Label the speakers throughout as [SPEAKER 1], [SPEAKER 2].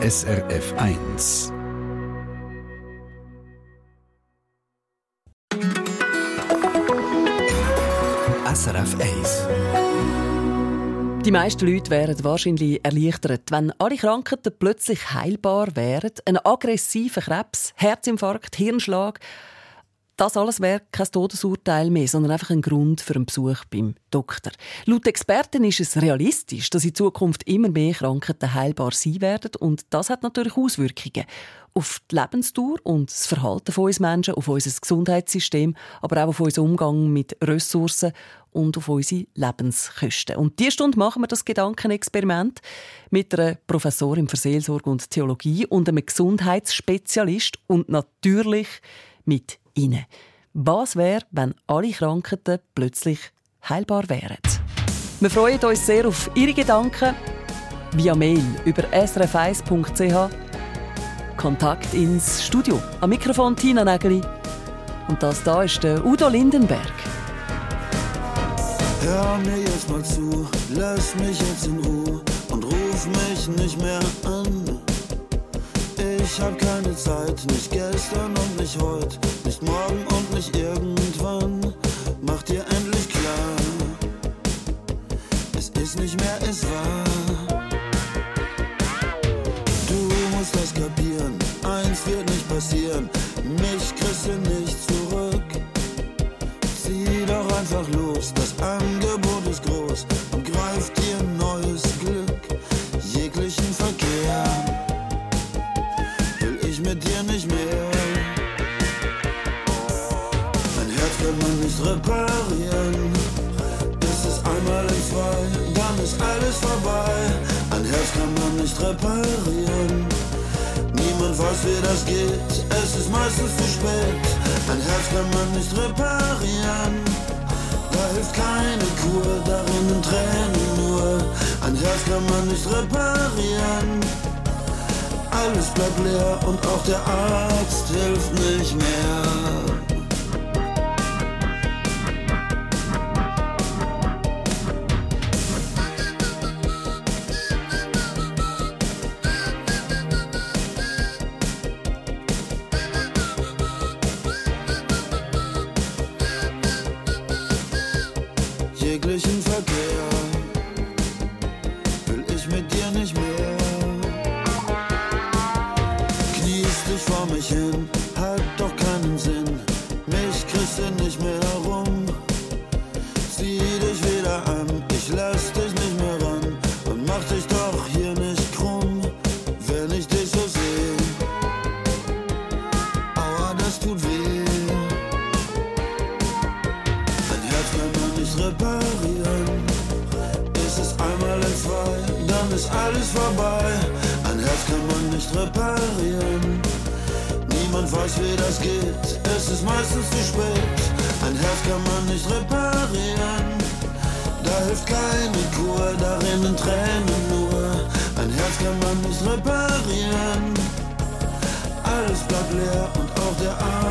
[SPEAKER 1] SRF 1. SRF 1.
[SPEAKER 2] Die meisten Leute wären wahrscheinlich erleichtert, wenn alle Krankheiten plötzlich heilbar wären. Ein aggressiver Krebs, Herzinfarkt, Hirnschlag das alles wäre kein Todesurteil mehr, sondern einfach ein Grund für einen Besuch beim Doktor. Laut Experten ist es realistisch, dass in Zukunft immer mehr Krankheiten heilbar sein werden und das hat natürlich Auswirkungen auf die Lebensdauer und das Verhalten von uns Menschen, auf unser Gesundheitssystem, aber auch auf unseren Umgang mit Ressourcen und auf unsere Lebenskosten. Und diese Stunde machen wir das Gedankenexperiment mit einer Professorin für Seelsorge und Theologie und einem Gesundheitsspezialist und natürlich mit Ihnen. Was wäre, wenn alle Krankheiten plötzlich heilbar wären? Wir freuen uns sehr auf Ihre Gedanken via Mail über srf1.ch. Kontakt ins Studio. Am Mikrofon Tina Nägeli. Und das da ist der Udo Lindenberg.
[SPEAKER 3] Hör mir jetzt mal zu, lass mich jetzt in Ruhe und ruf mich nicht mehr an. Ich hab keine Zeit, nicht gestern und nicht heute, nicht morgen und nicht irgendwann. Mach dir endlich klar, es ist nicht mehr, es war. Du musst das kapieren, eins wird nicht passieren, mich kriegst du nicht zurück. Zieh doch einfach los, das Angebot mit dir nicht mehr. Mein Herz kann man nicht reparieren. Ist es einmal in zwei, dann ist alles vorbei. Ein Herz kann man nicht reparieren. Niemand weiß, wie das geht, es ist meistens zu spät. Ein Herz kann man nicht reparieren. Da hilft keine Kur, darin Tränen nur. Ein Herz kann man nicht reparieren alles bleibt leer und auch der Arzt hilft nicht mehr. Alles bleibt leer und auch der Arzt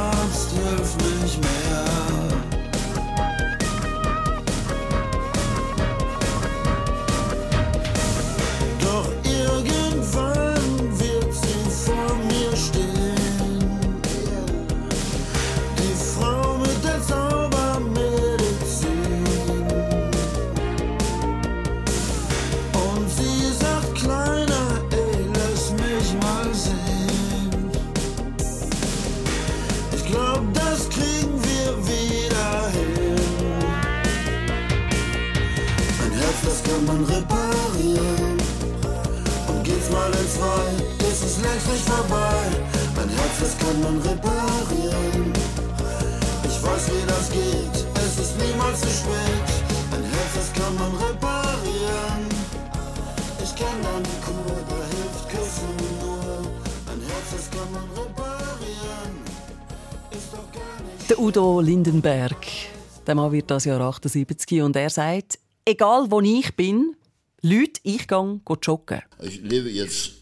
[SPEAKER 3] vorbei. Ein Herz, das kann man reparieren. Ich weiß, wie das geht, es ist niemals zu spät. Ein Herz, das kann man reparieren. Ich kenn deine Kur, da hilft Küssen nur. Ein Herz, das kann man reparieren. Ist doch gar nicht.
[SPEAKER 2] Der Udo Lindenberg. Der Mann wird das Jahr 78 und er sagt, egal wo ich bin, Leute, ich gehe joggen.
[SPEAKER 4] Ich lebe jetzt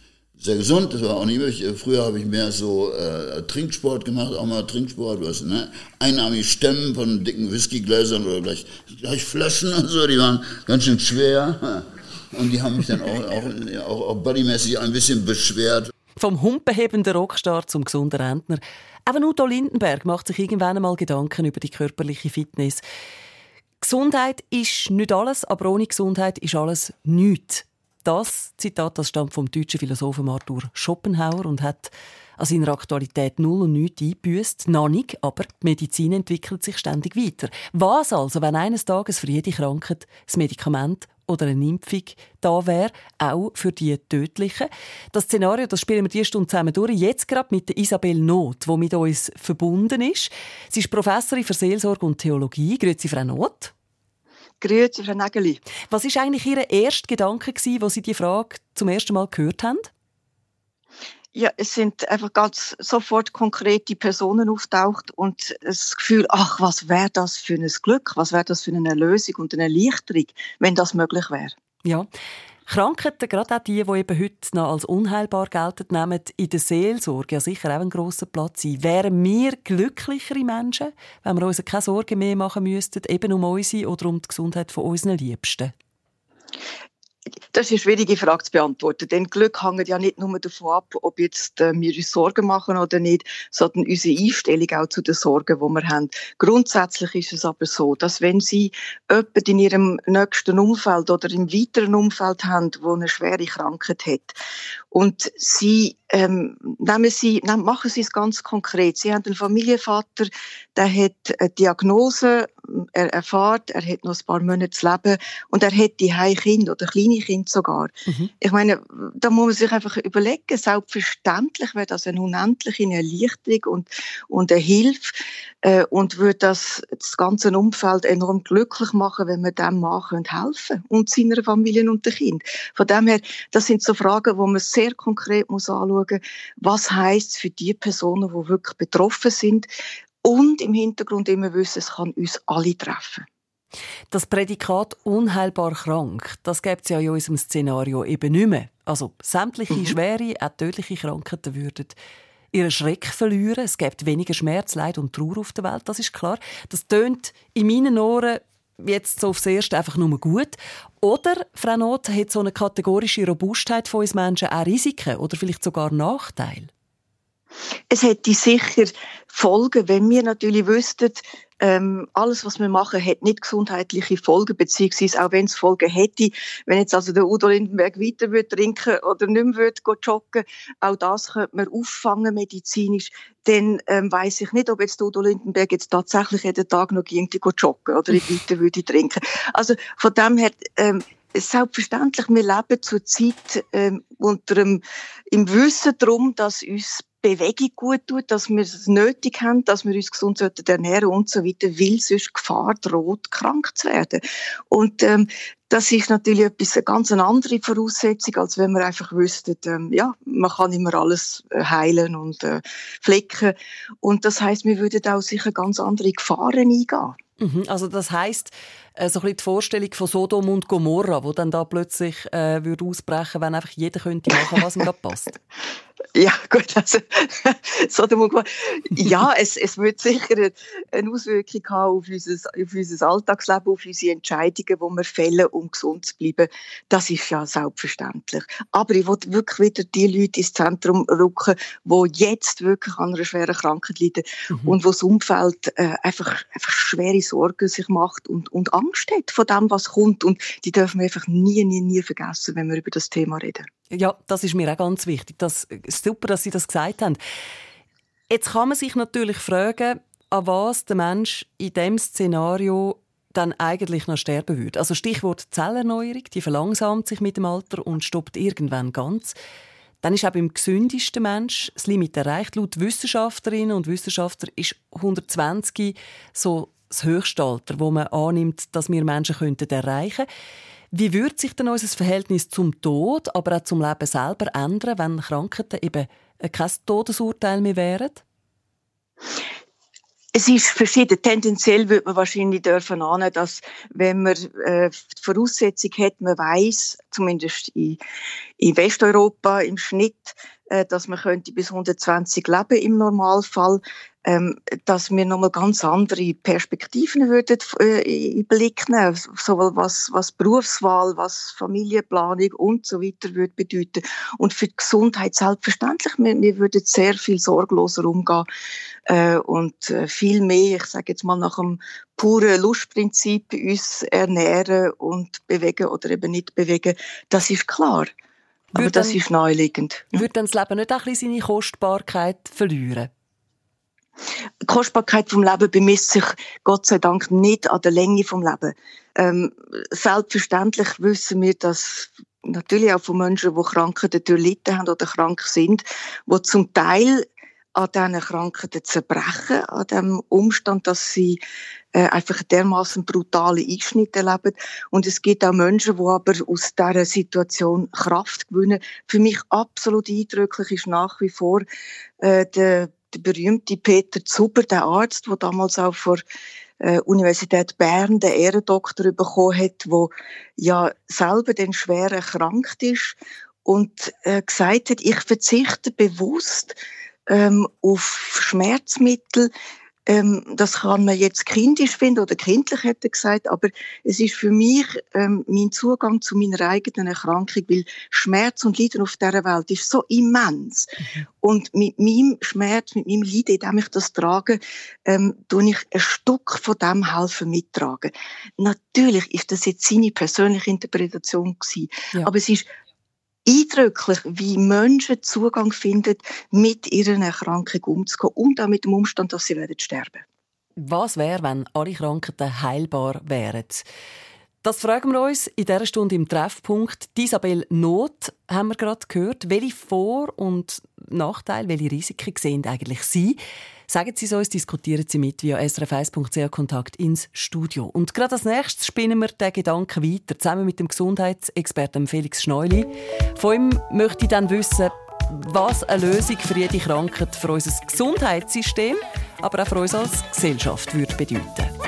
[SPEAKER 4] sehr gesund, das war auch nicht möglich. Früher habe ich mehr so äh, Trinksport gemacht, auch mal Trinksport, was, ne? Einarmig stemmen von dicken Whiskygläsern oder gleich, gleich Flaschen und so, die waren ganz schön schwer. Und die haben mich dann auch, auch, auch, auch bodymäßig ein bisschen beschwert.
[SPEAKER 2] Vom humpenhebenden Rockstar zum gesunden Rentner. Auch Udo Lindenberg macht sich irgendwann einmal Gedanken über die körperliche Fitness. Gesundheit ist nicht alles, aber ohne Gesundheit ist alles nichts. Das Zitat das stammt vom deutschen Philosophen Arthur Schopenhauer und hat an seiner Aktualität null und nichts eingebüßt. Noch nicht, aber die Medizin entwickelt sich ständig weiter. Was also, wenn eines Tages für jede Krankheit das Medikament oder eine Impfung da wäre, auch für die tödlichen. Das Szenario, das spielen wir diese Stunde zusammen durch. Jetzt gerade mit Isabel Not, die mit uns verbunden ist. Sie ist Professorin für Seelsorge und Theologie. Grüezi, Frau Not.
[SPEAKER 5] Grüezi, Frau Nägeli.
[SPEAKER 2] Was war eigentlich Ihr erster Gedanke, als Sie die Frage zum ersten Mal gehört haben?
[SPEAKER 5] Ja, es sind einfach ganz sofort konkrete Personen auftaucht und das Gefühl, ach, was wäre das für ein Glück, was wäre das für eine Lösung und eine Erleichterung, wenn das möglich wäre.
[SPEAKER 2] Ja. Krankheiten, gerade auch die, die eben heute noch als unheilbar gelten, nehmen in der Seelsorge ja sicher auch einen grossen Platz ein. Wären wir glücklichere Menschen, wenn wir uns keine Sorgen mehr machen müssten, eben um unsere oder um die Gesundheit von unseren Liebsten?
[SPEAKER 5] Das ist eine schwierige Frage zu beantworten. Denn Glück hängt ja nicht nur davon ab, ob jetzt äh, wir uns Sorgen machen oder nicht, sondern unsere Einstellung auch zu den Sorgen, die wir haben. Grundsätzlich ist es aber so, dass wenn Sie jemanden in Ihrem nächsten Umfeld oder im weiteren Umfeld haben, wo eine schwere Krankheit hat und Sie ähm, nehmen Sie, machen Sie es ganz konkret. Sie haben einen Familienvater, der hat eine Diagnose, er erfährt, er hat noch ein paar Monate zu leben und er hat die Kinder oder kleine Kinder sogar. Mhm. Ich meine, da muss man sich einfach überlegen, selbstverständlich wäre das eine unendliche Erleichterung und, und eine Hilfe äh, und würde das, das ganze Umfeld enorm glücklich machen, wenn wir dem Mann helfen und seiner Familie und den Kind. Von dem her, das sind so Fragen, wo man sehr konkret muss anschauen, was heißt für die Personen, die wirklich betroffen sind, und im Hintergrund immer wissen, es kann uns alle treffen.
[SPEAKER 2] Das Prädikat unheilbar krank, das gibt es ja in unserem Szenario eben nicht mehr. Also sämtliche mhm. schwere, auch tödliche Krankheiten würden ihren Schreck verlieren. Es gibt weniger Schmerz, Leid und Trauer auf der Welt, das ist klar. Das tönt in meinen Ohren jetzt so aufs Erste einfach nur gut. Oder, Frau Not, hat so eine kategorische Robustheit von uns Menschen auch Risiken oder vielleicht sogar Nachteile?
[SPEAKER 5] Es hätte sicher Folgen, wenn wir natürlich wüssten, ähm, alles, was wir machen, hat nicht gesundheitliche Folgen, beziehungsweise auch wenn es Folgen hätte, wenn jetzt also der Udo Lindenberg weiter würde trinken oder nicht mehr würde joggen, auch das könnte man auffangen medizinisch, dann ähm, weiß ich nicht, ob jetzt Udo Lindenberg jetzt tatsächlich jeden Tag noch irgendwie joggen oder weiter würde trinken. Also von dem her, ähm, selbstverständlich, wir leben zurzeit ähm, unter dem, im Wissen darum, dass uns Bewegung gut tut, dass wir es nötig haben, dass wir uns gesund ernähren und so weiter, weil sonst Gefahr droht, krank zu werden. Und ähm, das ist natürlich etwas, eine ganz andere Voraussetzung, als wenn wir einfach wüssten, ähm, ja, man kann immer alles äh, heilen und äh, flecken. Und das heißt, wir würden auch sicher ganz andere Gefahren eingehen.
[SPEAKER 2] Mhm, also das heißt, äh, so ein bisschen die Vorstellung von Sodom und Gomorra, wo dann da plötzlich äh, würde ausbrechen, wenn einfach jeder könnte machen, was ihm gerade passt.
[SPEAKER 5] Ja, gut, also Sodom und Gomorra. Ja, es, es wird sicher eine Auswirkung haben auf unser, auf unser Alltagsleben, auf unsere Entscheidungen, die wir fällen, um gesund zu bleiben. Das ist ja selbstverständlich. Aber ich will wirklich wieder die Leute ins Zentrum rücken, die jetzt wirklich an einer schweren Krankheit leiden mhm. und wo das Umfeld äh, einfach, einfach schwere Sorgen sich macht und, und Angst hat vor dem, was kommt. Und die dürfen wir einfach nie, nie, nie vergessen, wenn wir über das Thema reden.
[SPEAKER 2] Ja, das ist mir auch ganz wichtig. Das super, dass Sie das gesagt haben. Jetzt kann man sich natürlich fragen, an was der Mensch in diesem Szenario dann eigentlich noch sterben würde. Also Stichwort Zellerneuerung, die verlangsamt sich mit dem Alter und stoppt irgendwann ganz. Dann ist auch beim gesündesten Mensch das Limit erreicht. Laut Wissenschaftlerinnen und Wissenschaftler ist 120 so das höchste Alter, wo man annimmt, dass wir Menschen könnten erreichen Wie würde sich denn unser Verhältnis zum Tod, aber auch zum Leben selber ändern, wenn Krankheiten eben kein Todesurteil mehr wären?
[SPEAKER 5] Es ist verschieden. Tendenziell würde man wahrscheinlich dürfen ahnen, dass wenn man äh, die Voraussetzung hat, man weiß, zumindest in, in Westeuropa im Schnitt, äh, dass man könnte bis 120 leben im Normalfall, ähm, dass wir nochmal ganz andere Perspektiven würden äh, in Blick nehmen, sowohl was, was Berufswahl, was Familienplanung und so weiter würde bedeuten. Und für die Gesundheit selbstverständlich, wir, wir würden sehr viel sorgloser umgehen äh, und äh, viel mehr, ich sage jetzt mal nach dem puren Lustprinzip uns ernähren und bewegen oder eben nicht bewegen, das ist klar. Aber das ist naheliegend.
[SPEAKER 2] Würde dann das Leben nicht auch ein bisschen seine Kostbarkeit verlieren?
[SPEAKER 5] Die Kostbarkeit vom Leben bemisst sich Gott sei Dank nicht an der Länge vom Leben. Ähm, selbstverständlich wissen wir, dass natürlich auch von Menschen, die Krankheiten durchlitten haben oder krank sind, die zum Teil an diesen Krankheiten zerbrechen, an dem Umstand, dass sie äh, einfach dermaßen brutale Einschnitte erleben. Und es gibt auch Menschen, die aber aus dieser Situation Kraft gewinnen. Für mich absolut eindrücklich ist nach wie vor äh, der der berühmte Peter Zuber, der Arzt, der damals auch vor äh, Universität Bern den Ehrendoktor bekommen hat, wo ja selber den schwer erkrankt ist und äh, gesagt hat, ich verzichte bewusst ähm, auf Schmerzmittel, ähm, das kann man jetzt kindisch finden oder kindlich hätte gesagt, aber es ist für mich ähm, mein Zugang zu meiner eigenen Erkrankung, weil Schmerz und Leiden auf dieser Welt ist so immens. Mhm. Und mit meinem Schmerz, mit meinem Leiden, indem ich das trage, ähm, tue ich ein Stück von dem helfen mittragen. Natürlich ist das jetzt seine persönliche Interpretation gewesen, ja. aber es ist eindrücklich, wie Menschen Zugang finden, mit ihrer Erkrankung umzugehen und auch mit dem Umstand, dass sie werden sterben.
[SPEAKER 2] Was wäre, wenn alle Krankheiten heilbar wären? Das fragen wir uns in dieser Stunde im Treffpunkt. Isabel Not haben wir gerade gehört. Welche Vor- und Nachteile, welche Risiken sehen eigentlich Sie? Sagen Sie es uns, diskutieren Sie mit via srf1.ch Kontakt ins Studio. Und gerade als nächstes spinnen wir den Gedanken weiter, zusammen mit dem Gesundheitsexperten Felix Schneuli. Von ihm möchte ich dann wissen, was eine Lösung für jede Krankheit für unser Gesundheitssystem, aber auch für uns als Gesellschaft würde bedeuten. sound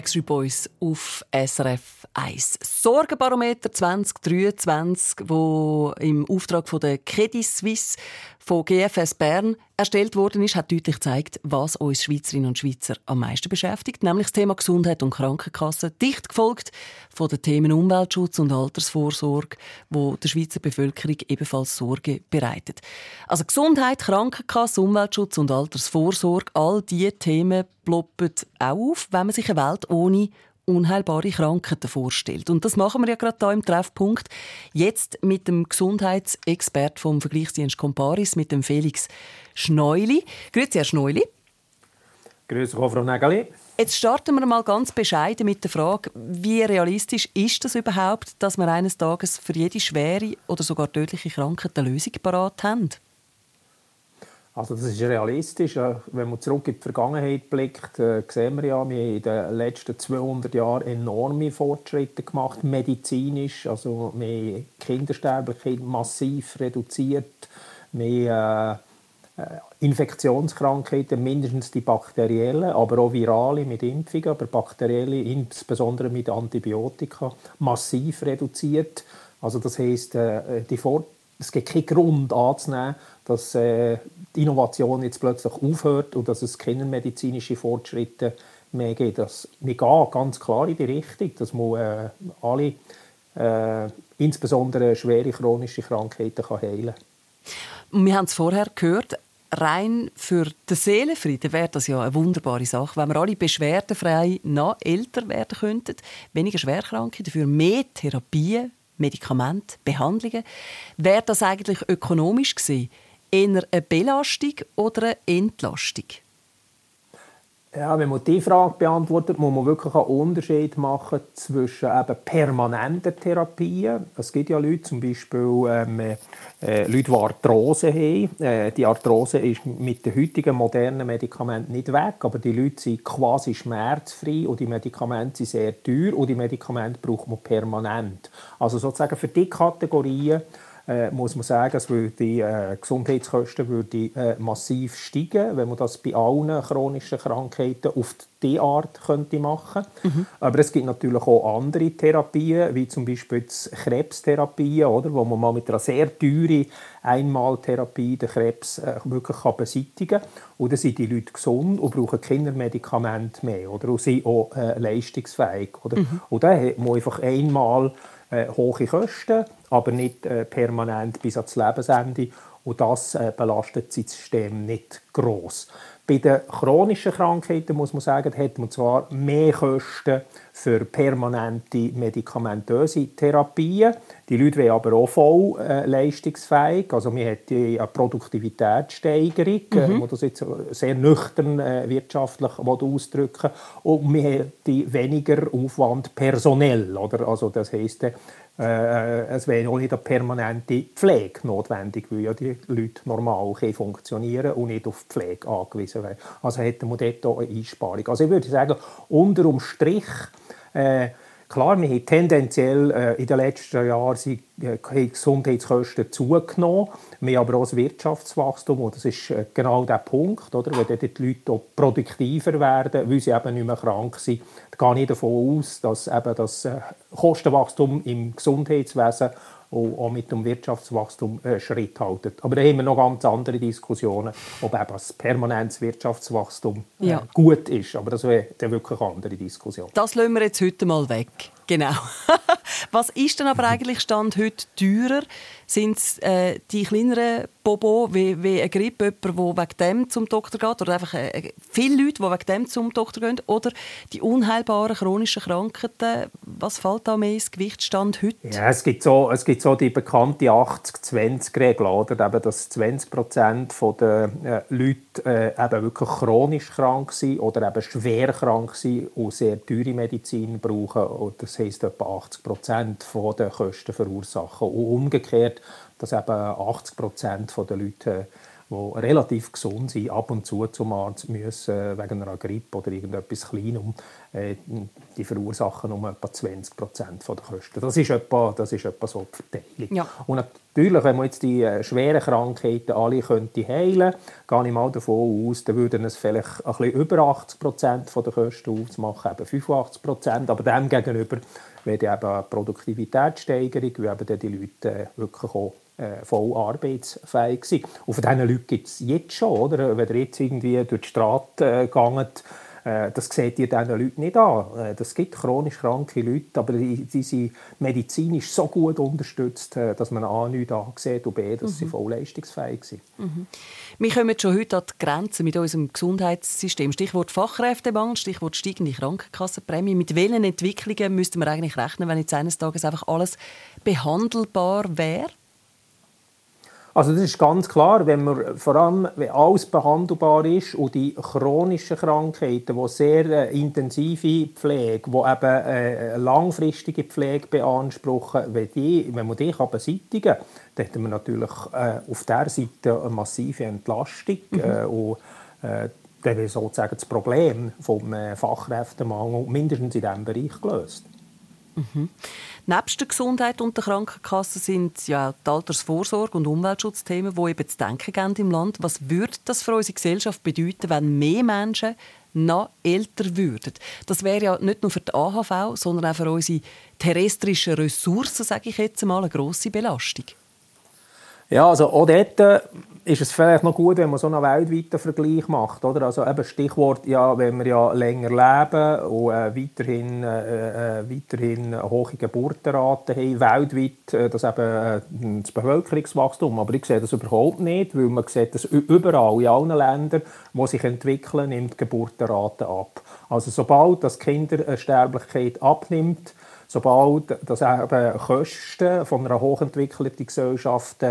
[SPEAKER 2] Backstreet Boys auf SRF 1. Sorgenbarometer 2023, wo im Auftrag von der Credit Suisse von GFS Bern erstellt worden ist, hat deutlich gezeigt, was uns Schweizerinnen und Schweizer am meisten beschäftigt, nämlich das Thema Gesundheit und Krankenkasse, dicht gefolgt von den Themen Umweltschutz und Altersvorsorge, wo der Schweizer Bevölkerung ebenfalls Sorge bereitet. Also Gesundheit, Krankenkasse, Umweltschutz und Altersvorsorge, all diese Themen ploppen auch auf, wenn man sich eine Welt ohne unheilbare Krankheiten vorstellt. Und das machen wir ja gerade hier im Treffpunkt. Jetzt mit dem Gesundheitsexpert vom Vergleichsdienst Comparis, mit dem Felix Schneuli. Grüezi, Herr Schneuli.
[SPEAKER 6] Grüße Frau Nägeli.
[SPEAKER 2] Jetzt starten wir mal ganz bescheiden mit der Frage, wie realistisch ist das überhaupt, dass wir eines Tages für jede schwere oder sogar tödliche Krankheit eine Lösung parat haben?
[SPEAKER 6] Also das ist realistisch. Äh, Wenn man zurück in die Vergangenheit blickt, äh, sehen wir ja, wir haben in den letzten 200 Jahren enorme Fortschritte gemacht, medizinisch. Also wir haben Kindersterblichkeit massiv reduziert. Wir haben äh, Infektionskrankheiten, mindestens die bakteriellen, aber auch virale mit Impfungen, aber bakterielle, insbesondere mit Antibiotika, massiv reduziert. Also das heisst, die es gibt keinen Grund anzunehmen, dass äh, die Innovation jetzt plötzlich aufhört und dass es keine medizinischen Fortschritte mehr gibt. Das, wir gehen ganz klar in die Richtung, dass man äh, alle, äh, insbesondere schwere chronische Krankheiten, kann heilen
[SPEAKER 2] kann. Wir haben es vorher gehört, rein für den Seelenfrieden wäre das ja eine wunderbare Sache, wenn wir alle beschwerdenfrei noch älter werden könnten, weniger Schwerkranke, dafür mehr Therapien, Medikamente, Behandlungen. Wäre das eigentlich ökonomisch gesehen eher eine Belastung oder eine Entlastung?
[SPEAKER 6] Ja, wenn man diese Frage beantwortet, muss man wirklich einen Unterschied machen zwischen eben permanenten Therapien. Es gibt ja Leute, zum Beispiel ähm, äh, Leute, die Arthrose haben. Äh, die Arthrose ist mit den heutigen modernen Medikamenten nicht weg, aber die Leute sind quasi schmerzfrei und die Medikamente sind sehr teuer und die Medikamente braucht man permanent. Also sozusagen für die Kategorien äh, muss man sagen, dass die äh, Gesundheitskosten würde, äh, massiv steigen, wenn man das bei allen chronischen Krankheiten auf die Art könnte machen mhm. Aber es gibt natürlich auch andere Therapien, wie zum Beispiel Krebstherapien, oder, wo man mal mit einer sehr teuren Einmaltherapie den Krebs äh, wirklich kann beseitigen kann. Und dann sind die Leute gesund und brauchen keine Medikamente mehr oder? und sind auch äh, leistungsfähig. Oder? Mhm. Und dann man einfach einmal äh, hohe Kosten, aber nicht äh, permanent bis ans Lebensende. Und das äh, belastet das System nicht groß. Bei den chronischen Krankheiten muss man sagen, hat man zwar mehr Kosten für permanente medikamentöse Therapien. Die Leute werden aber auch voll äh, leistungsfähig. Also man hat eine Produktivitätssteigerung, äh, mhm. äh, das jetzt sehr nüchtern äh, wirtschaftlich ausdrücken Und man hat weniger Aufwand personell. Oder? Also das heisst, äh, es wäre auch nicht eine permanente Pflege notwendig, weil ja die Leute normal funktionieren und nicht auf Pflege angewiesen wären. Also hätte man dort auch eine Einsparung. Also ich würde sagen, unter dem Strich äh, Klar, wir haben tendenziell äh, in den letzten Jahren sind, äh, Gesundheitskosten zugenommen. Wir haben aber auch das Wirtschaftswachstum und das ist äh, genau der Punkt, oder? wenn die Leute auch produktiver werden, weil sie eben nicht mehr krank sind. Da gehe ich davon aus, dass eben das äh, Kostenwachstum im Gesundheitswesen auch mit dem Wirtschaftswachstum äh, Schritt halten. Aber da haben wir noch ganz andere Diskussionen, ob eben das permanentes Wirtschaftswachstum äh, ja. gut ist. Aber das wäre dann wirklich eine andere Diskussion.
[SPEAKER 2] Das lassen wir jetzt heute mal weg. Genau. Was ist denn aber eigentlich Stand heute teurer? Sind es äh, die kleineren Bobo, wie, wie eine Grippe, jemand, der wegen dem zum Doktor geht, oder einfach äh, viele Leute, die wegen dem zum Doktor gehen, oder die unheilbaren chronischen Krankheiten? Was fällt da mehr ins Gewichtsstand heute?
[SPEAKER 6] Ja, es gibt so, es gibt so die bekannte 80-20-Regel, oder? Eben, dass 20 Prozent der äh, Leute äh, eben wirklich chronisch krank sind oder eben schwer krank sind und sehr teure Medizin brauchen. Und das heisst etwa 80 Prozent der Kosten verursachen. Und umgekehrt, dass eben 80 Prozent der Leute, die relativ gesund sind, ab und zu zum Arzt müssen, äh, wegen einer Grippe oder irgendetwas Kleinem, äh, die verursachen um etwa 20 Prozent der Kosten. Das ist etwa, das ist etwa so die Verteilung. Ja. Und natürlich, wenn man jetzt die äh, schweren Krankheiten alle könnte heilen könnte, gehe ich mal davon aus, dann würden es vielleicht ein bisschen über 80 Prozent der Kosten ausmachen, eben 85 Prozent, aber dem gegenüber wäre eben eine Produktivitätssteigerung, weil eben die Leute wirklich auch voll arbeitsfähig sind. Und von diesen Leuten gibt es jetzt schon, oder? wenn ihr jetzt irgendwie durch die Straße äh, geht, äh, das seht ihr diesen Leuten nicht an. Äh, das gibt chronisch kranke Leute, aber die, die sind medizinisch so gut unterstützt, äh, dass man A nicht ansieht und B, dass mhm. sie voll leistungsfähig sind.
[SPEAKER 2] Mhm. Wir kommen schon heute an die Grenzen mit unserem Gesundheitssystem. Stichwort Fachkräftemangel, Stichwort steigende Krankenkassenprämie. Mit welchen Entwicklungen müssten wir eigentlich rechnen, wenn jetzt eines Tages einfach alles behandelbar wäre?
[SPEAKER 6] Also das ist ganz klar, wenn man vor allem wenn alles behandelbar ist und die chronischen Krankheiten, die sehr äh, intensive Pflege, die eben äh, langfristige Pflege beanspruchen, wenn, die, wenn man die kann beseitigen kann, dann hat man natürlich äh, auf der Seite eine massive Entlastung mhm. äh, und äh, dann wäre sozusagen das Problem vom äh, Fachkräftemangel mindestens in diesem Bereich gelöst.
[SPEAKER 2] Mhm. Neben der Gesundheit und der Krankenkasse sind ja die Altersvorsorge und Umweltschutzthemen, die eben zu denken geben im Land. Was würde das für unsere Gesellschaft bedeuten, wenn mehr Menschen noch älter würden? Das wäre ja nicht nur für die AHV, sondern auch für unsere terrestrischen Ressourcen, sage ich jetzt mal, eine grosse Belastung.
[SPEAKER 6] Ja, also auch dort ist es vielleicht noch gut, wenn man so einen weltweiten Vergleich macht. Oder? Also eben Stichwort, ja, wenn wir ja länger leben und äh, weiterhin, äh, äh weiterhin hohe Geburtenraten haben, weltweit, äh, das eben äh, das Bevölkerungswachstum. Aber ich sehe das überhaupt nicht, weil man sieht das überall, in allen Ländern, die sich entwickeln, nimmt die Geburtenrate ab. Also sobald das Kindersterblichkeit abnimmt, sobald das eben Kosten von einer hochentwickelten Gesellschaft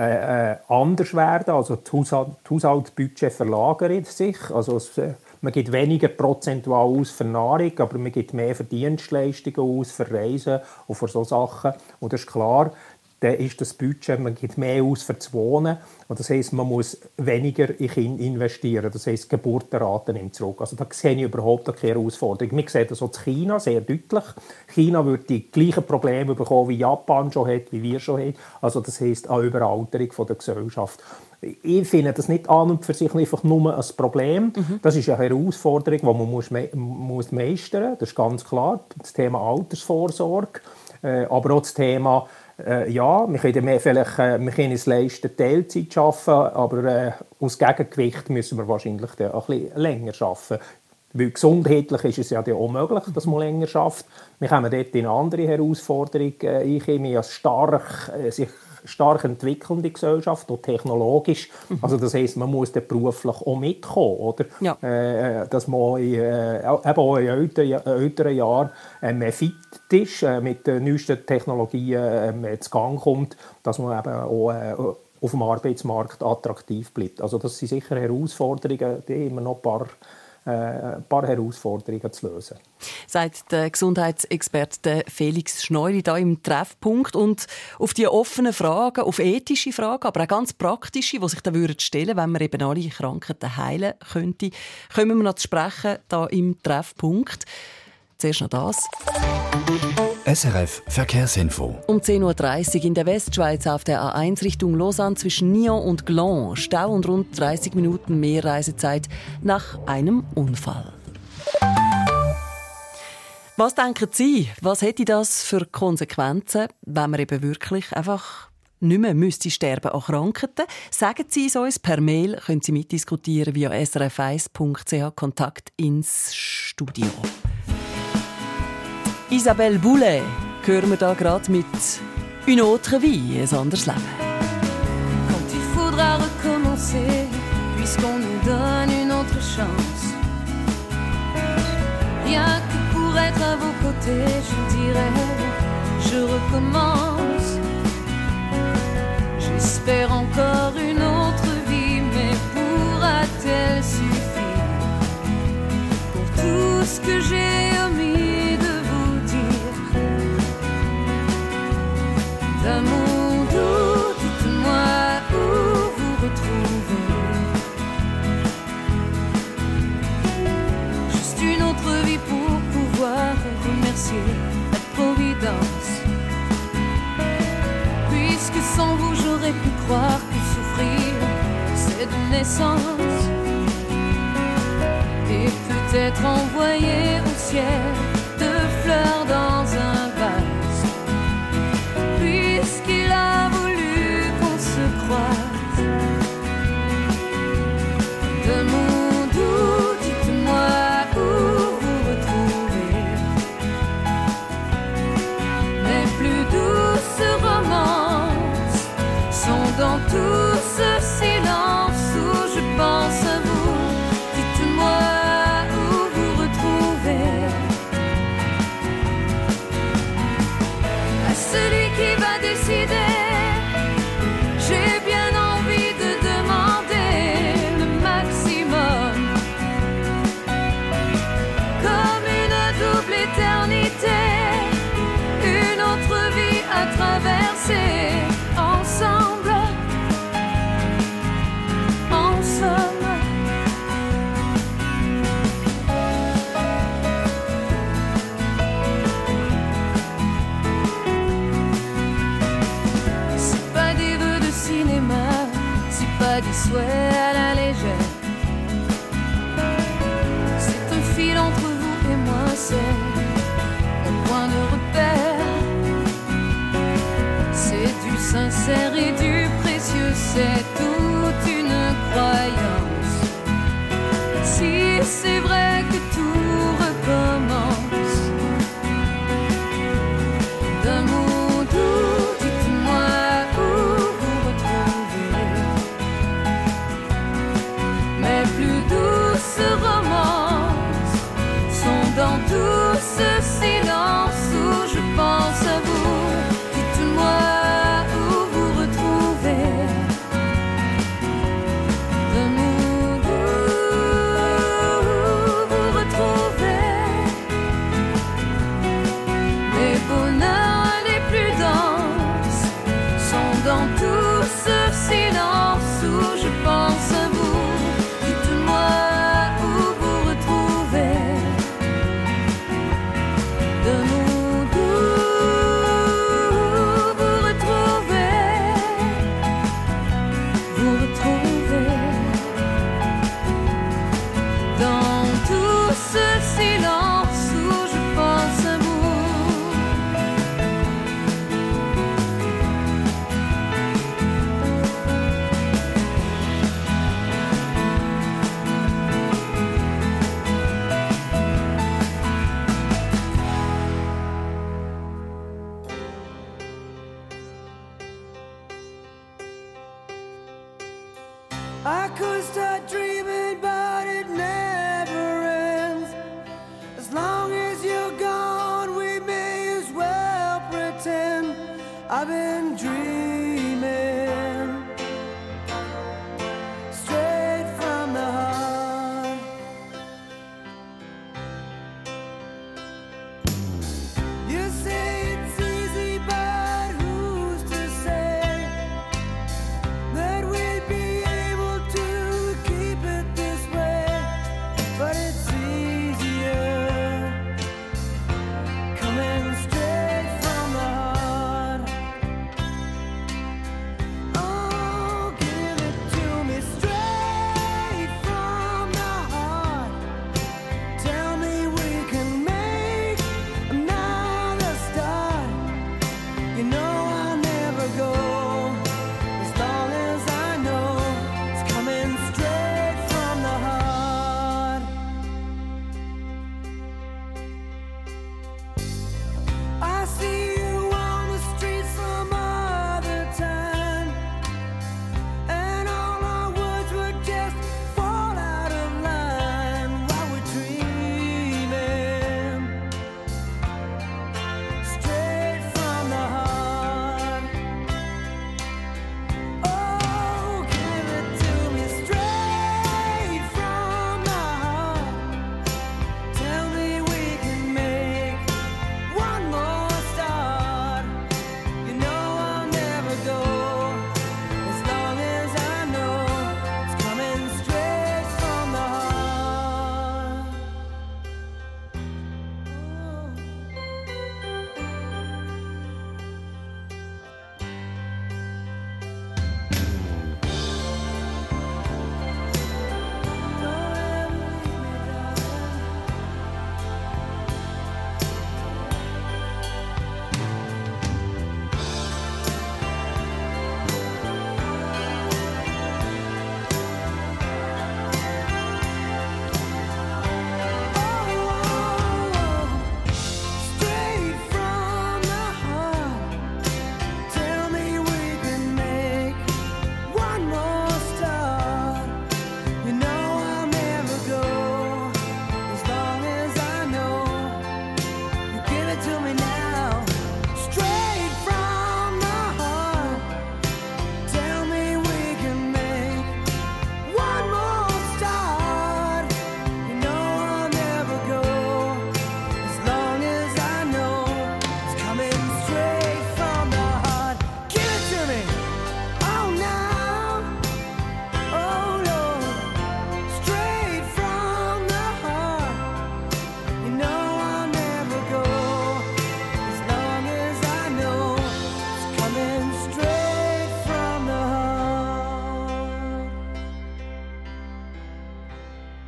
[SPEAKER 6] äh, äh, anders werden. Also das Haushalt, Haushaltsbudget verlagert sich. Also es, äh, man gibt weniger prozentual aus für Nahrung, aber man gibt mehr für Dienstleistungen aus, für Reisen und für so Sachen. Und das ist klar, dann ist das Budget, man gibt mehr aus für das Wohnen. Und das heisst, man muss weniger in Kinder investieren. Das heisst, die Geburtenrate nimmt zurück. Also da sehe ich überhaupt keine Herausforderung. Wir sehen das auch in China sehr deutlich. China wird die gleichen Probleme bekommen, wie Japan schon hat, wie wir schon haben. Also das heisst, eine Überalterung von der Gesellschaft. Ich finde das nicht an und für sich einfach nur ein Problem. Mhm. Das ist eine Herausforderung, die man muss, me muss meistern muss. Das ist ganz klar. Das Thema Altersvorsorge. Äh, aber auch das Thema äh, ja, wir können, mehr, vielleicht, äh, wir können es leisten, Teilzeit zu arbeiten, aber äh, aus Gegengewicht müssen wir wahrscheinlich ein bisschen länger arbeiten. Weil gesundheitlich ist es ja auch möglich, dass man länger schafft. Wir kommen dort in eine andere Herausforderung äh, ein. Wir haben stark, äh, sich stark entwickelnde Gesellschaft, auch technologisch. Mhm. Also das heißt, man muss dann beruflich auch mitkommen, oder? Ja. Äh, dass man in, äh, eben auch in älteren, älteren Jahren äh, mehr fit ist, äh, mit den neuesten Technologien äh, zu Gang kommt, dass man eben auch äh, auf dem Arbeitsmarkt attraktiv bleibt. Also das sind sicher Herausforderungen, die immer noch ein paar äh, ein paar Herausforderungen zu lösen.
[SPEAKER 2] Sagt der Gesundheitsexperte Felix Schneuri da im Treffpunkt. Und auf die offenen Fragen, auf ethische Fragen, aber auch ganz praktische, die sich da stellen würden wenn man eben alle Krankheiten heilen könnte, kommen wir noch zu sprechen da im Treffpunkt. Zuerst noch das.
[SPEAKER 1] SRF Verkehrsinfo.
[SPEAKER 2] Um 10.30 Uhr in der Westschweiz auf der A1 Richtung Lausanne zwischen Nyon und Gland. Stau und rund 30 Minuten mehr Reisezeit nach einem Unfall. Was denken Sie? Was hätte das für Konsequenzen, wenn man eben wirklich einfach nicht mehr müsste sterben an Krankheiten? Sagen Sie es uns per Mail, können Sie mitdiskutieren via srf1.ch Kontakt ins Studio. Isabelle Boulet hören da mit Une autre vie, ein anderes Leben.
[SPEAKER 7] Quand il faudra recommencer, puisqu'on nous donne une autre chance. Rien que pour être à vos côtés, je dirais, je recommence. J'espère encore une autre vie, mais pourra-t-elle suffire pour tout ce que j'ai said I've been dreaming.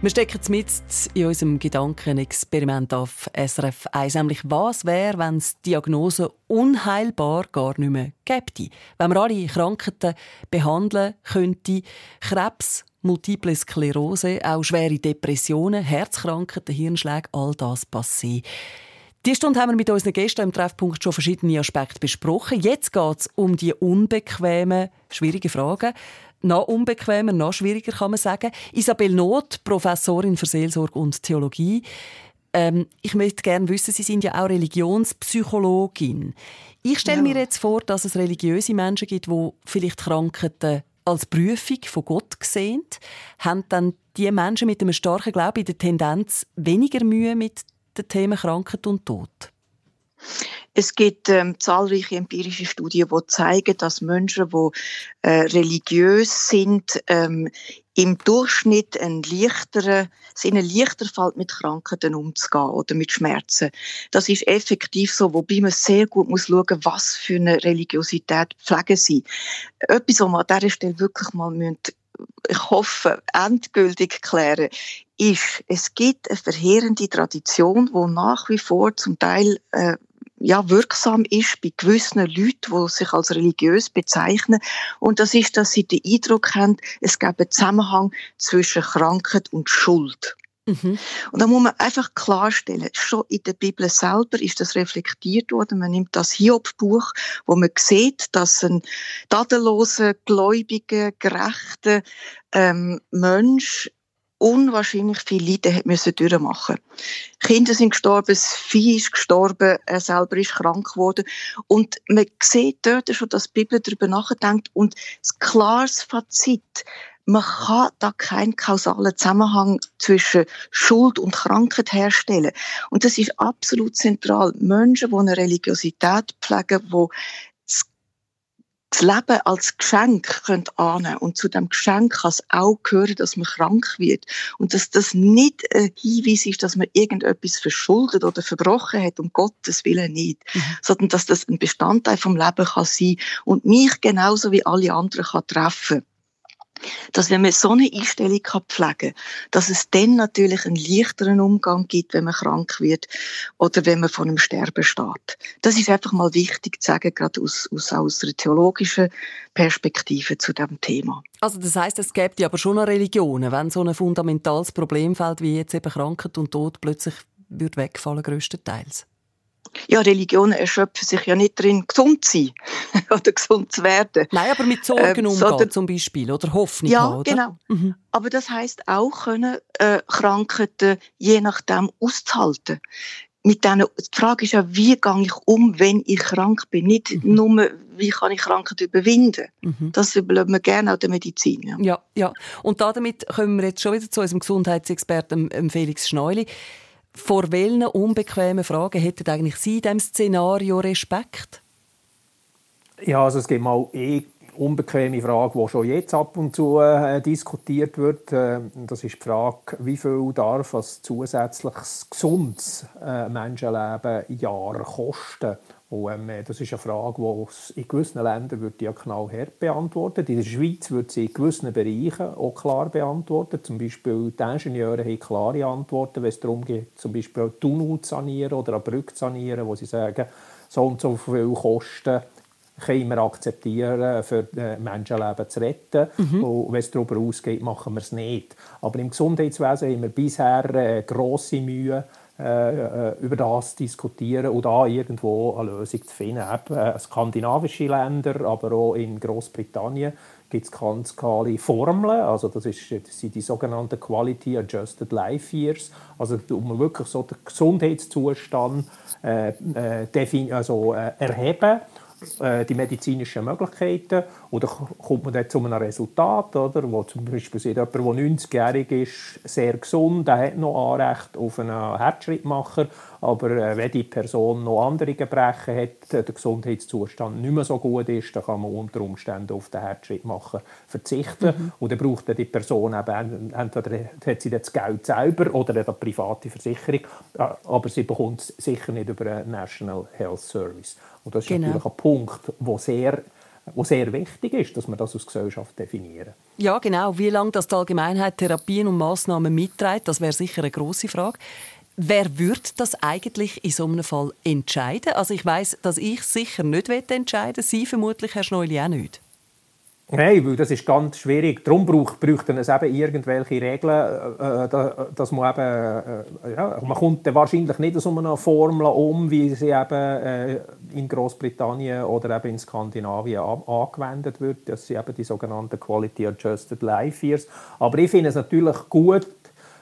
[SPEAKER 2] Wir stecken mit in unserem Gedankenexperiment auf SRF 1, nämlich was wäre, wenn es Diagnose unheilbar gar nicht mehr gäbe. Wenn man alle Krankheiten behandeln könnte, Krebs, Multiple Sklerose, auch schwere Depressionen, Herzkrankheiten, Hirnschläge, all das passiert. Die Stunde haben wir mit unseren Gästen im Treffpunkt schon verschiedene Aspekte besprochen. Jetzt geht es um die unbequemen, schwierigen Fragen noch unbequemer, noch schwieriger kann man sagen. Isabel Not, Professorin für Seelsorge und Theologie. Ähm, ich möchte gerne wissen, Sie sind ja auch Religionspsychologin. Ich stelle ja. mir jetzt vor, dass es religiöse Menschen gibt, die vielleicht Krankheiten als Prüfung von Gott sehen. Haben dann die Menschen mit einem starken Glauben in der Tendenz weniger Mühe mit den Themen Krankheit und Tod?
[SPEAKER 5] Es gibt ähm, zahlreiche empirische Studien, die zeigen, dass Menschen, die äh, religiös sind, ähm, im Durchschnitt ein leichterer, es ihnen leichter fällt, mit Krankheiten umzugehen oder mit Schmerzen. Das ist effektiv so, wobei man sehr gut muss schauen, was für eine Religiosität pflegen sie. Etwas, was man an dieser Stelle wirklich mal müssen, ich hoffe, endgültig klären, ist, es gibt eine verheerende Tradition, wo nach wie vor zum Teil äh, ja, wirksam ist bei gewissen Leuten, die sich als religiös bezeichnen. Und das ist, dass sie den Eindruck haben, es gäbe einen Zusammenhang zwischen Krankheit und Schuld. Mhm. Und da muss man einfach klarstellen, schon in der Bibel selber ist das reflektiert worden. Man nimmt das Hiob-Buch, wo man sieht, dass ein tadelloser, gläubiger, gerechter ähm, Mensch unwahrscheinlich viel Leiden hat müssen durchmachen. Kinder sind gestorben, das Vieh ist gestorben, er selber ist krank geworden. Und man sieht dort schon, dass die Bibel darüber nachdenkt und das klares Fazit, man kann da keinen kausalen Zusammenhang zwischen Schuld und Krankheit herstellen. Und das ist absolut zentral. Menschen, die eine Religiosität pflegen, die das Leben als Geschenk könnt ahnen und zu dem Geschenk kann es auch gehören, dass man krank wird und dass das nicht ein Hinweis ist, dass man irgendetwas verschuldet oder verbrochen hat, um Gottes Willen nicht, mhm. sondern dass das ein Bestandteil vom Leben kann sein und mich genauso wie alle anderen kann treffen dass wenn man so eine Einstellung kann pflegen kann, dass es dann natürlich einen leichteren Umgang gibt, wenn man krank wird oder wenn man vor einem Sterben steht. Das ist einfach mal wichtig zu sagen, gerade aus, aus, aus einer theologischen Perspektive zu dem Thema.
[SPEAKER 2] Also das heißt, es gibt ja aber schon noch Religionen, wenn so ein fundamentales Problemfeld wie jetzt eben Krankheit und Tod plötzlich wird wegfallen größtenteils
[SPEAKER 5] ja, Religionen erschöpfen sich ja nicht darin, gesund zu sein oder gesund zu werden.
[SPEAKER 2] Nein, aber mit Sorgen ähm, umgehen zum Beispiel oder Hoffnung
[SPEAKER 5] Ja,
[SPEAKER 2] haben, oder?
[SPEAKER 5] genau. Mhm. Aber das heißt auch können äh, Krankheiten je nachdem auszuhalten. Mit denen, die Frage ist ja, wie gehe ich um, wenn ich krank bin? Nicht mhm. nur, wie kann ich Krankheit überwinden? Mhm. Das überlegen wir gerne auch der Medizin. Ja.
[SPEAKER 2] ja, ja. Und damit kommen wir jetzt schon wieder zu unserem Gesundheitsexperten Felix Schneuli. Vor welchen unbequemen Fragen hätten eigentlich Sie in Szenario Respekt?
[SPEAKER 6] Ja, also es gibt mal eh unbequeme Frage, die schon jetzt ab und zu äh, diskutiert wird. Äh, das ist die Frage, wie viel darf ein zusätzliches gesundes äh, Menschenleben Jahr kosten? Und, ähm, das ist eine Frage, die in gewissen Ländern wird ja knallhart beantwortet. In der Schweiz wird sie in gewissen Bereichen auch klar beantwortet. Zum Beispiel die Ingenieure haben klare Antworten, wenn es darum geht, zum Beispiel Tunnel zu sanieren oder eine Brücke zu sanieren, wo sie sagen, so und so viel Kosten können wir akzeptieren, für äh, Menschenleben zu retten. Mhm. Und wenn es darüber ausgeht, machen wir es nicht. Aber im Gesundheitswesen haben wir bisher äh, grosse Mühe, über das diskutieren und da irgendwo eine Lösung zu finden. Eben, äh, skandinavische Länder, aber auch in Großbritannien gibt es ganz klare Formeln. Also das, ist, das sind die sogenannten Quality Adjusted Life Years. Also um wirklich so den Gesundheitszustand äh, äh, also, äh, erheben äh, die medizinischen Möglichkeiten. Oder kommt man dann zu einem Resultat, oder, wo zum Beispiel jemand, der 90-jährig ist, sehr gesund, der hat noch Anrecht auf einen Herzschrittmacher, aber äh, wenn die Person noch andere Gebrechen hat, der Gesundheitszustand nicht mehr so gut ist, dann kann man unter Umständen auf den Herzschrittmacher verzichten. Mhm. und dann braucht die Person eben, entweder hat sie das Geld selber oder eine private Versicherung, äh, aber sie bekommt es sicher nicht über einen National Health Service. Und das ist genau. natürlich ein Punkt, der sehr wo sehr wichtig ist, dass wir das als Gesellschaft definieren.
[SPEAKER 2] Ja, genau. Wie lange das die Allgemeinheit Therapien und Massnahmen mitträgt, das wäre sicher eine große Frage. Wer wird das eigentlich in so einem Fall entscheiden? Also ich weiß, dass ich sicher nicht entscheiden will. Sie vermutlich, Herr Schneuli, auch nicht.
[SPEAKER 6] Nein, weil das ist ganz schwierig. Darum braucht, bräuchten es eben irgendwelche Regeln, äh, äh dass man eben, äh, ja, man kommt wahrscheinlich nicht so eine Formel um, wie sie eben äh, in Großbritannien oder eben in Skandinavien angewendet wird. Das sind eben die sogenannten Quality Adjusted Life Years. Aber ich finde es natürlich gut,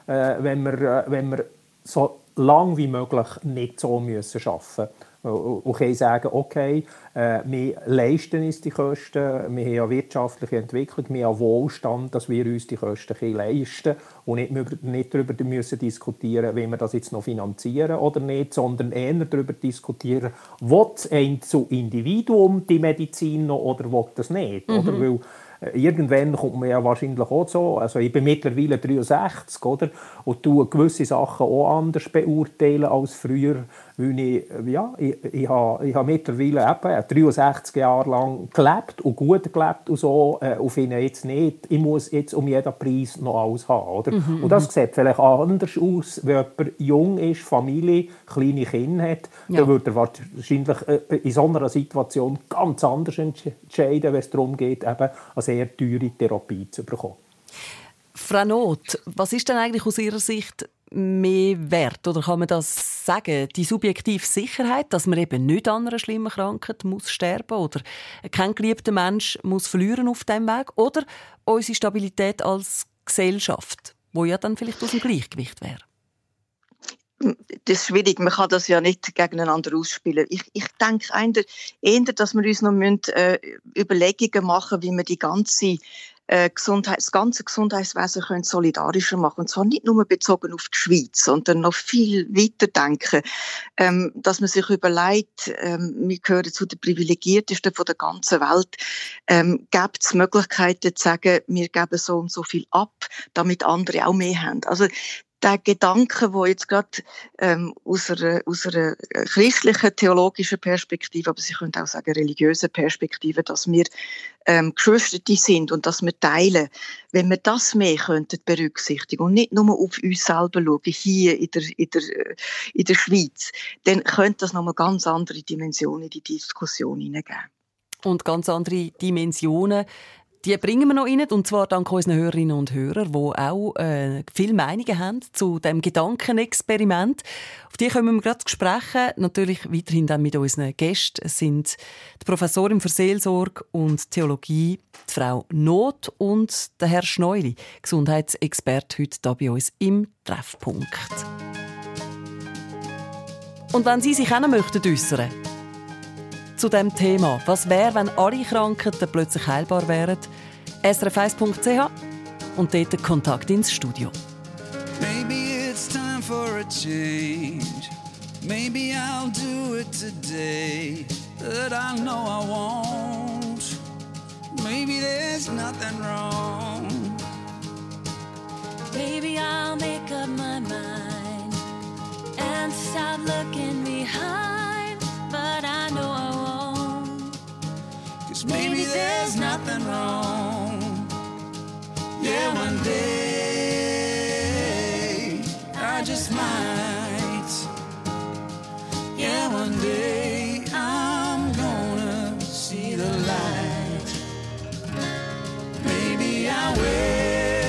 [SPEAKER 6] äh, wenn wir, äh, wenn wir so lang wie möglich nicht so müssen arbeiten müssen und können sagen, okay, äh, wir leisten uns die Kosten, wir haben eine wirtschaftliche Entwicklung, wir haben Wohlstand, dass wir uns die Kosten leisten und nicht, nicht darüber müssen diskutieren, wie wir das jetzt noch finanzieren oder nicht, sondern eher darüber diskutieren, will ein zu Individuum die Medizin noch oder will das nicht? Mhm. Oder? Weil, äh, irgendwann kommt man ja wahrscheinlich auch so. Also ich bin mittlerweile 63, oder? Und tue gewisse Sachen auch anders beurteilen als früher. Weil ich, ja, ich, ich, habe, ich habe mittlerweile eben 63 Jahre lang gelebt und gut gelebt und so. Äh, und finde jetzt nicht, ich muss jetzt um jeden Preis noch alles haben. Oder? Mhm, und das mhm. sieht vielleicht anders aus, wenn jemand jung ist, Familie, kleine Kinder hat. Ja. Dann würde er wahrscheinlich äh, in so einer Situation ganz anders entscheiden, wenn es darum geht, eben eine sehr teure Therapie zu bekommen.
[SPEAKER 2] Frau Not, was ist denn eigentlich aus Ihrer Sicht mehr wert? Oder kann man das sagen? Die subjektive Sicherheit, dass man eben nicht an einer schlimmen Krankheit muss sterben oder kein geliebter Mensch muss verlieren auf dem Weg? Oder unsere Stabilität als Gesellschaft, wo ja dann vielleicht aus dem Gleichgewicht wäre?
[SPEAKER 5] das ist schwierig, man kann das ja nicht gegeneinander ausspielen. Ich, ich denke eher, dass wir uns noch müssen, äh, Überlegungen machen wie wir die ganze äh, Gesundheit, das ganze Gesundheitswesen können solidarischer machen. Und zwar nicht nur bezogen auf die Schweiz, sondern noch viel weiter denken. Ähm, dass man sich überlegt, ähm, wir gehören zu den Privilegiertesten von der ganzen Welt, ähm, gibt es Möglichkeiten zu sagen, wir geben so und so viel ab, damit andere auch mehr haben. Also der Gedanke, wo jetzt gerade ähm, aus, einer, aus einer christlichen, theologischen Perspektive, aber Sie können auch sagen religiösen Perspektive, dass wir ähm, Geschwisterte sind und dass wir teilen, wenn wir das mehr könnten berücksichtigen und nicht nur auf uns selber schauen, hier in der, in der, in der Schweiz, dann könnte das nochmal ganz andere Dimensionen in die Diskussion hineingeben.
[SPEAKER 2] Und ganz andere Dimensionen die bringen wir noch rein, und zwar dank unseren Hörerinnen und Hörern, die auch äh, viele Meinungen haben zu dem Gedankenexperiment. Auf die können wir gerade sprechen. Natürlich weiterhin dann mit unseren Gästen. Es sind die Professorin für Seelsorge und Theologie, die Frau Not und der Herr Schneuli, Gesundheitsexperte, heute hier bei uns im Treffpunkt. Und wenn Sie sich auch möchten äußern zu dem Thema. Was wäre, wenn alle Krankheiten plötzlich heilbar wären? srf1.ch und dort Kontakt ins Studio. Maybe it's time for a change. Maybe I'll do it today. But I know I won't. Maybe there's nothing wrong. Maybe I'll make up my mind and stop looking behind. But I know I won't. Cause maybe there's nothing wrong. Yeah, one day I just might. Yeah, one day I'm gonna see the light. Maybe I will.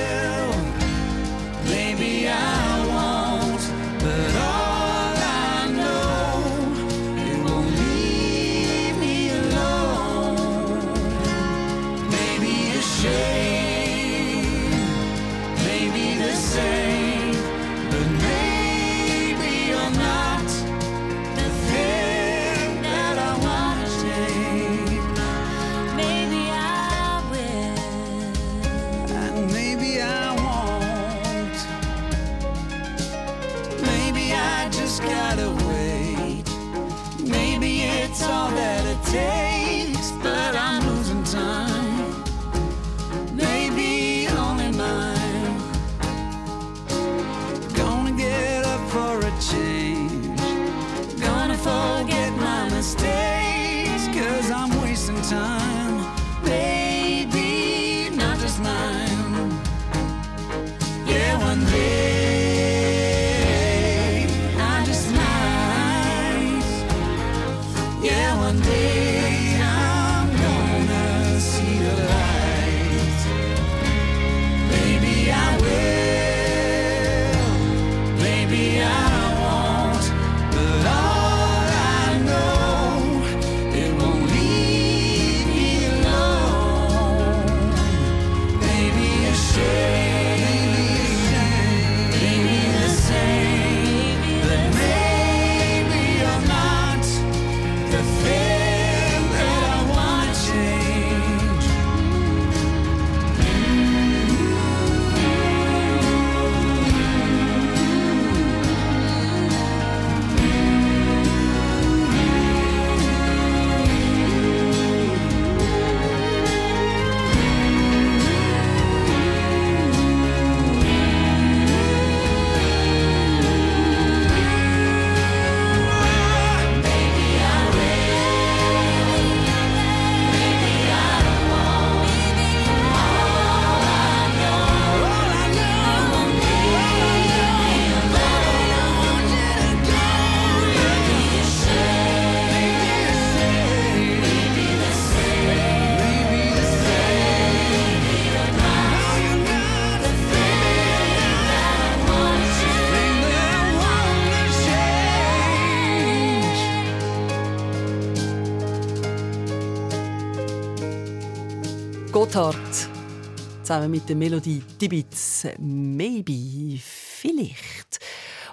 [SPEAKER 2] Zusammen mit der Melodie Tibits Maybe, vielleicht.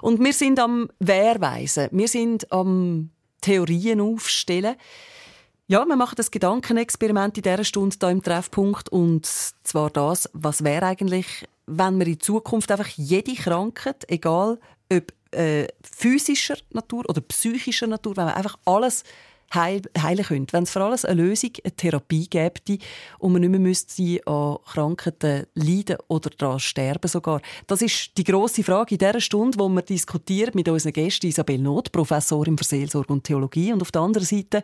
[SPEAKER 2] Und wir sind am Wehrweisen, wir sind am Theorien aufstellen. Ja, wir machen das Gedankenexperiment in dieser Stunde hier im Treffpunkt. Und zwar das, was wäre eigentlich, wenn wir in Zukunft einfach jede Krankheit, egal ob äh, physischer Natur oder psychischer Natur, wenn wir einfach alles heil, heilen könnte. Wenn es für alles eine Lösung, eine Therapie gäbe und man nicht mehr müsste an Krankheiten leiden oder daran sterben sogar. Das ist die grosse Frage in dieser Stunde, wo wir diskutieren mit unseren Gästen Isabel Not, Professorin für Seelsorge und Theologie und auf der anderen Seite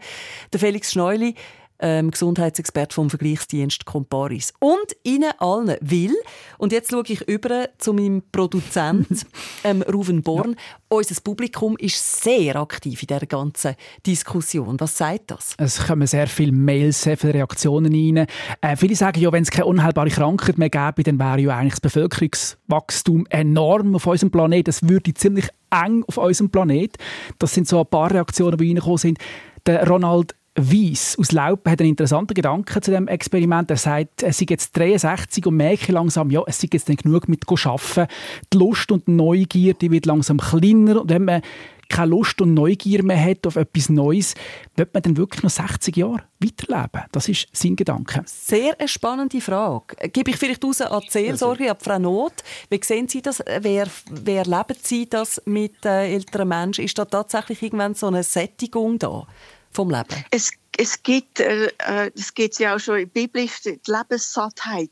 [SPEAKER 2] der Felix Schneuli, ähm, Gesundheitsexperte vom Vergleichsdienst Comparis. Und Ihnen allen will, und jetzt schaue ich über zu meinem Produzent ähm, Ruven Born, ja. unser Publikum ist sehr aktiv in dieser ganzen Diskussion. Was sagt das?
[SPEAKER 8] Es kommen sehr viele Mails, sehr viele Reaktionen rein. Äh, viele sagen ja, wenn es keine unheilbare Krankheit mehr gäbe, dann wäre ja eigentlich das Bevölkerungswachstum enorm auf unserem Planeten. Es würde ziemlich eng auf unserem Planeten. Das sind so ein paar Reaktionen, die reingekommen sind. Der Ronald Weiss aus Laub hat einen interessanten Gedanken zu dem Experiment. Er sagt, es sei jetzt 63 und merke langsam, ja, es sei jetzt nicht genug mit arbeiten. Die Lust und die Neugier, die wird langsam kleiner. Und wenn man keine Lust und Neugier mehr hat auf etwas Neues, wird man dann wirklich noch 60 Jahre weiterleben? Das ist sein Gedanke.
[SPEAKER 2] Sehr eine spannende Frage. Gebe ich vielleicht raus an die Seelsorge, an Frau Not. Wie sehen Sie das? Wer, wer leben Sie das mit äh, älteren Menschen? Ist da tatsächlich irgendwann so eine Sättigung da? Vom Leben?
[SPEAKER 5] Es, es gibt, äh, äh geht ja auch schon biblisch, die Lebenssattheit.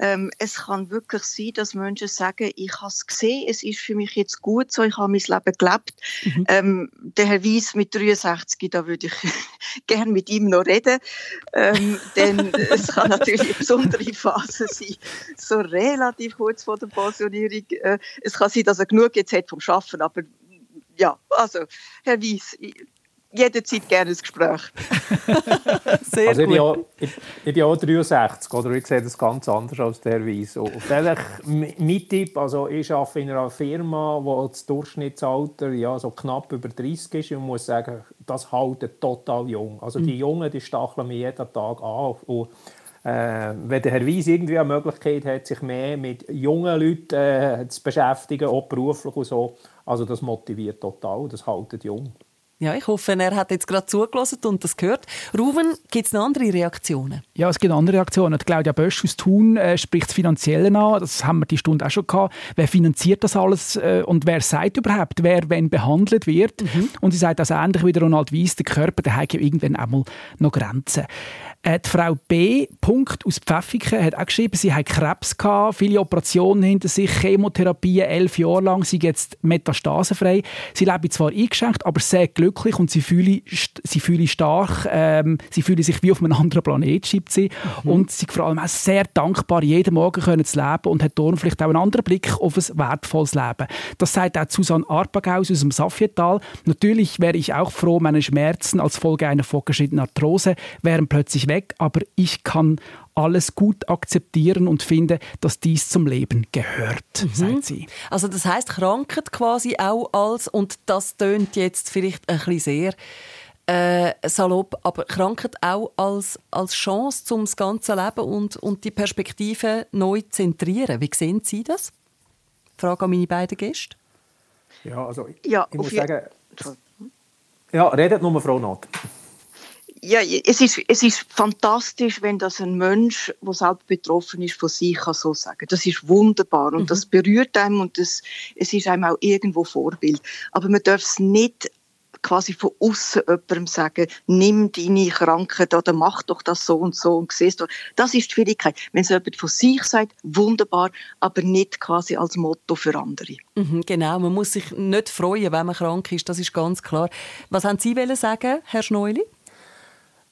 [SPEAKER 5] Ähm, es kann wirklich sein, dass Menschen sagen, ich habe es gesehen, es ist für mich jetzt gut so, ich habe mein Leben gelebt. Mhm. Ähm, der Herr Weiss mit 63, da würde ich gerne mit ihm noch reden, ähm, denn es kann natürlich eine besondere Phase sein, so relativ kurz vor der Pensionierung. Äh, es kann sein, dass er genug jetzt hat vom Schaffen, aber ja, also Herr Weiss, jederzeit gerne ein Gespräch.
[SPEAKER 6] Sehr also gut. Ich, ich, ich 63, oder? Ich sehe das ganz anders als der Weiss. mein Tipp, also ich arbeite in einer Firma, wo das Durchschnittsalter ja, so knapp über 30 ist. Und muss sagen, das hält total jung. Also die mhm. Jungen, die stacheln mich jeden Tag an. Und, äh, wenn der Herr Weiss irgendwie eine Möglichkeit hat, sich mehr mit jungen Leuten äh, zu beschäftigen, auch beruflich und so, also das motiviert total, das hält jung.
[SPEAKER 2] Ja, ich hoffe, er hat jetzt gerade zugelassen und das gehört. Ruben, gibt es noch andere Reaktionen?
[SPEAKER 8] Ja, es gibt andere Reaktionen. Claudia Bösch aus Thun äh, spricht das Finanzielle an. Das haben wir die Stunde auch schon gehabt. Wer finanziert das alles äh, und wer sagt überhaupt, wer wenn behandelt wird? Mhm. Und sie sagt also ähnlich wie der Ronald Weiss, der Körper, der hat ja irgendwann einmal noch Grenzen. Äh, die Frau B. Punkt aus Pfäffiken hat auch geschrieben, sie hat Krebs gehabt, viele Operationen hinter sich, Chemotherapie elf Jahre lang, sie jetzt metastasenfrei. Sie lebt zwar eingeschränkt, aber sehr glücklich und sie fühle, sie fühle stark, ähm, sie fühle sich wie auf einem anderen Planet, schreibt sie. Mhm. Und sie vor allem auch sehr dankbar, jeden Morgen können zu leben und hat darum vielleicht auch einen anderen Blick auf ein wertvolles Leben. Das sagt auch Susanne Arpagaus aus dem Safietal. Natürlich wäre ich auch froh, meine Schmerzen als Folge einer fortgeschrittenen Arthrose wären plötzlich weg, aber ich kann alles gut akzeptieren und finde, dass dies zum Leben gehört, mhm. sagt sie.
[SPEAKER 2] Also das heißt Krankheit quasi auch als, und das tönt jetzt vielleicht ein bisschen sehr äh, salopp, aber Krankheit auch als, als Chance, um das ganze Leben und, und die Perspektive neu zu zentrieren. Wie sehen Sie das? Frage an meine beiden Gäste.
[SPEAKER 6] Ja, also ich, ja, ich muss sagen... Ja, redet nur Frau Not
[SPEAKER 5] ja, es ist, es ist fantastisch, wenn das ein Mensch, der selbst betroffen ist, von sich kann so sagen. Das ist wunderbar und mhm. das berührt einem und das, es ist einem auch irgendwo Vorbild. Aber man darf es nicht quasi von außen jemandem sagen, nimm deine Krankheit oder mach doch das so und so und siehst du. Das ist die Schwierigkeit. Wenn es jemand von sich sagt, wunderbar, aber nicht quasi als Motto für andere.
[SPEAKER 2] Mhm, genau, man muss sich nicht freuen, wenn man krank ist, das ist ganz klar. Was haben Sie sagen, Herr Schneuli?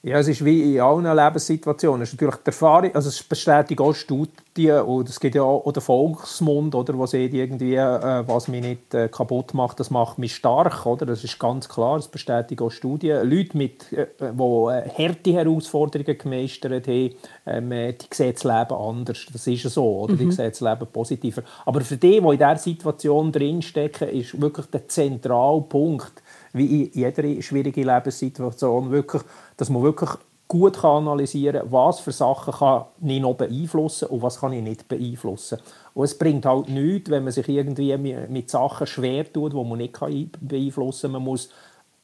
[SPEAKER 6] Ja, es ist wie in allen Lebenssituationen. Es ist natürlich die Erfahrung, also es bestätigt auch Studien und es gibt ja auch den Volksmund, oder, wo sieht irgendwie, äh, was mich nicht äh, kaputt macht, das macht mich stark, oder? Das ist ganz klar, das bestätigt auch Studien. Leute, mit, äh, die äh, harte Herausforderungen gemeistert haben, ähm, die sehen das Leben anders. Das ist ja so, oder? Die mhm. sehen das Leben positiver. Aber für die, die in dieser Situation drinstecken, ist wirklich der zentrale Punkt, wie in jeder schwierigen Lebenssituation, wirklich, dass man wirklich gut kann analysieren kann, was für Sachen kann ich noch beeinflussen und was kann ich nicht beeinflussen. Und es bringt halt nichts, wenn man sich irgendwie mit Sachen schwer tut, die man nicht beeinflussen kann. Man muss,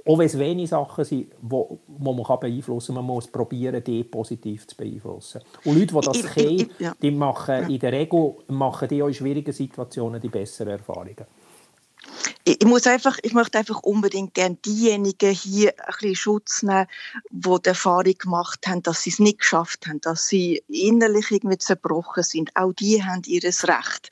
[SPEAKER 6] auch wenn es wenige Sachen sind, die man beeinflussen kann, man muss probieren, die positiv zu beeinflussen. Und Leute, die das können, die machen in der Regel machen die auch in schwierigen Situationen die besseren Erfahrungen
[SPEAKER 5] ich, muss einfach, ich möchte einfach unbedingt gerne diejenigen hier ein bisschen Schutz nehmen, die die Erfahrung gemacht haben, dass sie es nicht geschafft haben, dass sie innerlich irgendwie zerbrochen sind. Auch die haben ihres Recht.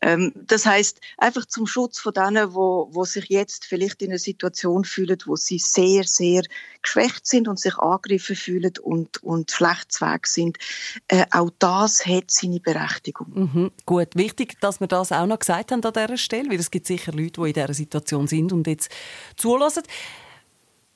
[SPEAKER 5] Ähm, das heißt einfach zum Schutz von denen, wo, wo sich jetzt vielleicht in einer Situation fühlen, wo sie sehr, sehr geschwächt sind und sich angegriffen fühlen und, und schlecht Weg sind. Äh, auch das hat seine Berechtigung.
[SPEAKER 9] Mhm, gut, wichtig, dass wir das auch noch gesagt haben an dieser Stelle, weil es gibt sicher Leute, die in dieser Situation sind und jetzt zulassen.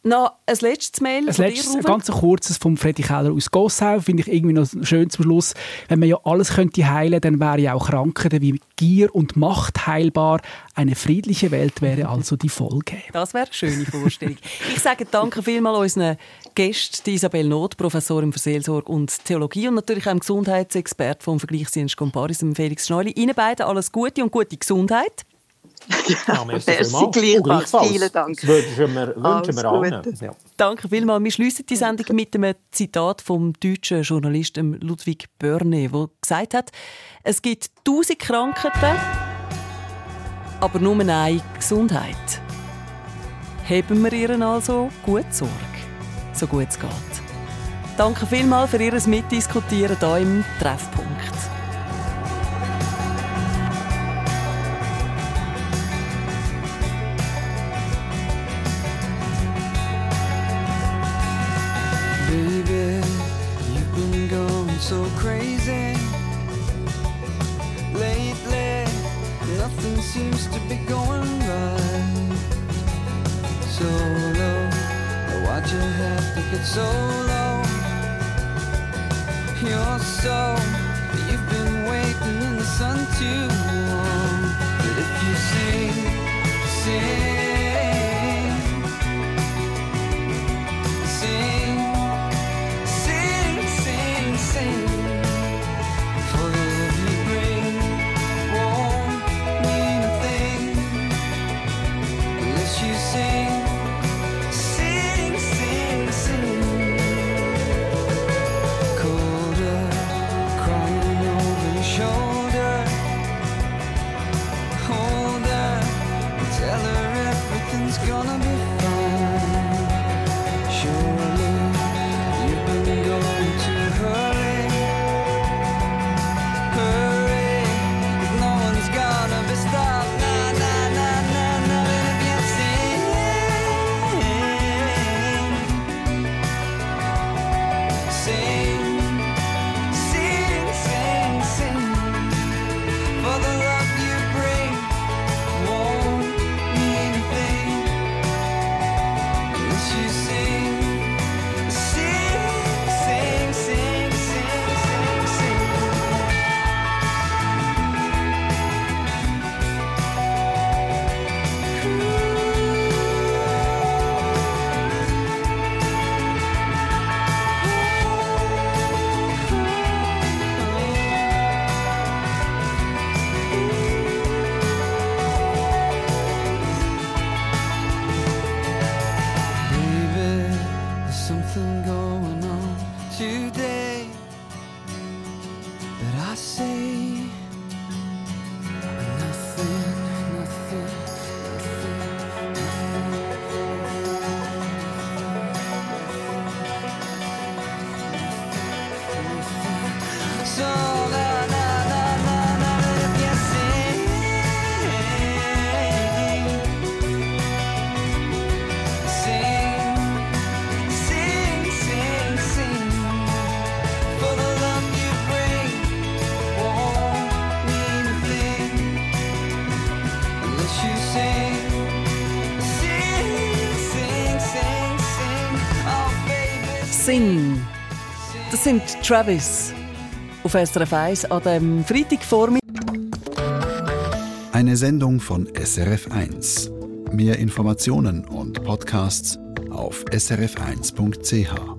[SPEAKER 9] Noch ein letztes Mail.
[SPEAKER 8] Ein letztes, ein ganz kurzes vom Freddy Keller aus Gossau. Finde ich irgendwie noch schön zum Schluss. Wenn man ja alles könnte heilen, dann wäre ja auch Krankheiten wie Gier und Macht heilbar. Eine friedliche Welt wäre also die Folge.
[SPEAKER 9] Das wäre eine schöne Vorstellung. ich sage danke vielmals unseren Gästen, Isabel Not, Professorin für Seelsorge und Theologie und natürlich auch dem Gesundheitsexpert vom Vergleichsdienst Comparis, Felix Schneuli. Ihnen beiden alles Gute und gute Gesundheit.
[SPEAKER 6] Ja, merci, merci gleichfalls.
[SPEAKER 5] Vielen Dank.
[SPEAKER 6] Das wünschen wir, wünschen wir allen. Ja.
[SPEAKER 9] Danke vielmals. Wir schließen die Sendung mit einem Zitat vom deutschen Journalisten Ludwig Börne, der gesagt hat, es gibt tausend Krankheiten, aber nur eine Gesundheit. Haben wir ihren also gut Sorge, so gut es geht. Danke vielmals für Ihr Mitdiskutieren hier im Treffpunkt. To so low? You're so, you've been waiting in the sun too Sind Travis auf SRF 1 an dem Freitagvormittag.
[SPEAKER 1] Eine Sendung von SRF 1. Mehr Informationen und Podcasts auf srf1.ch.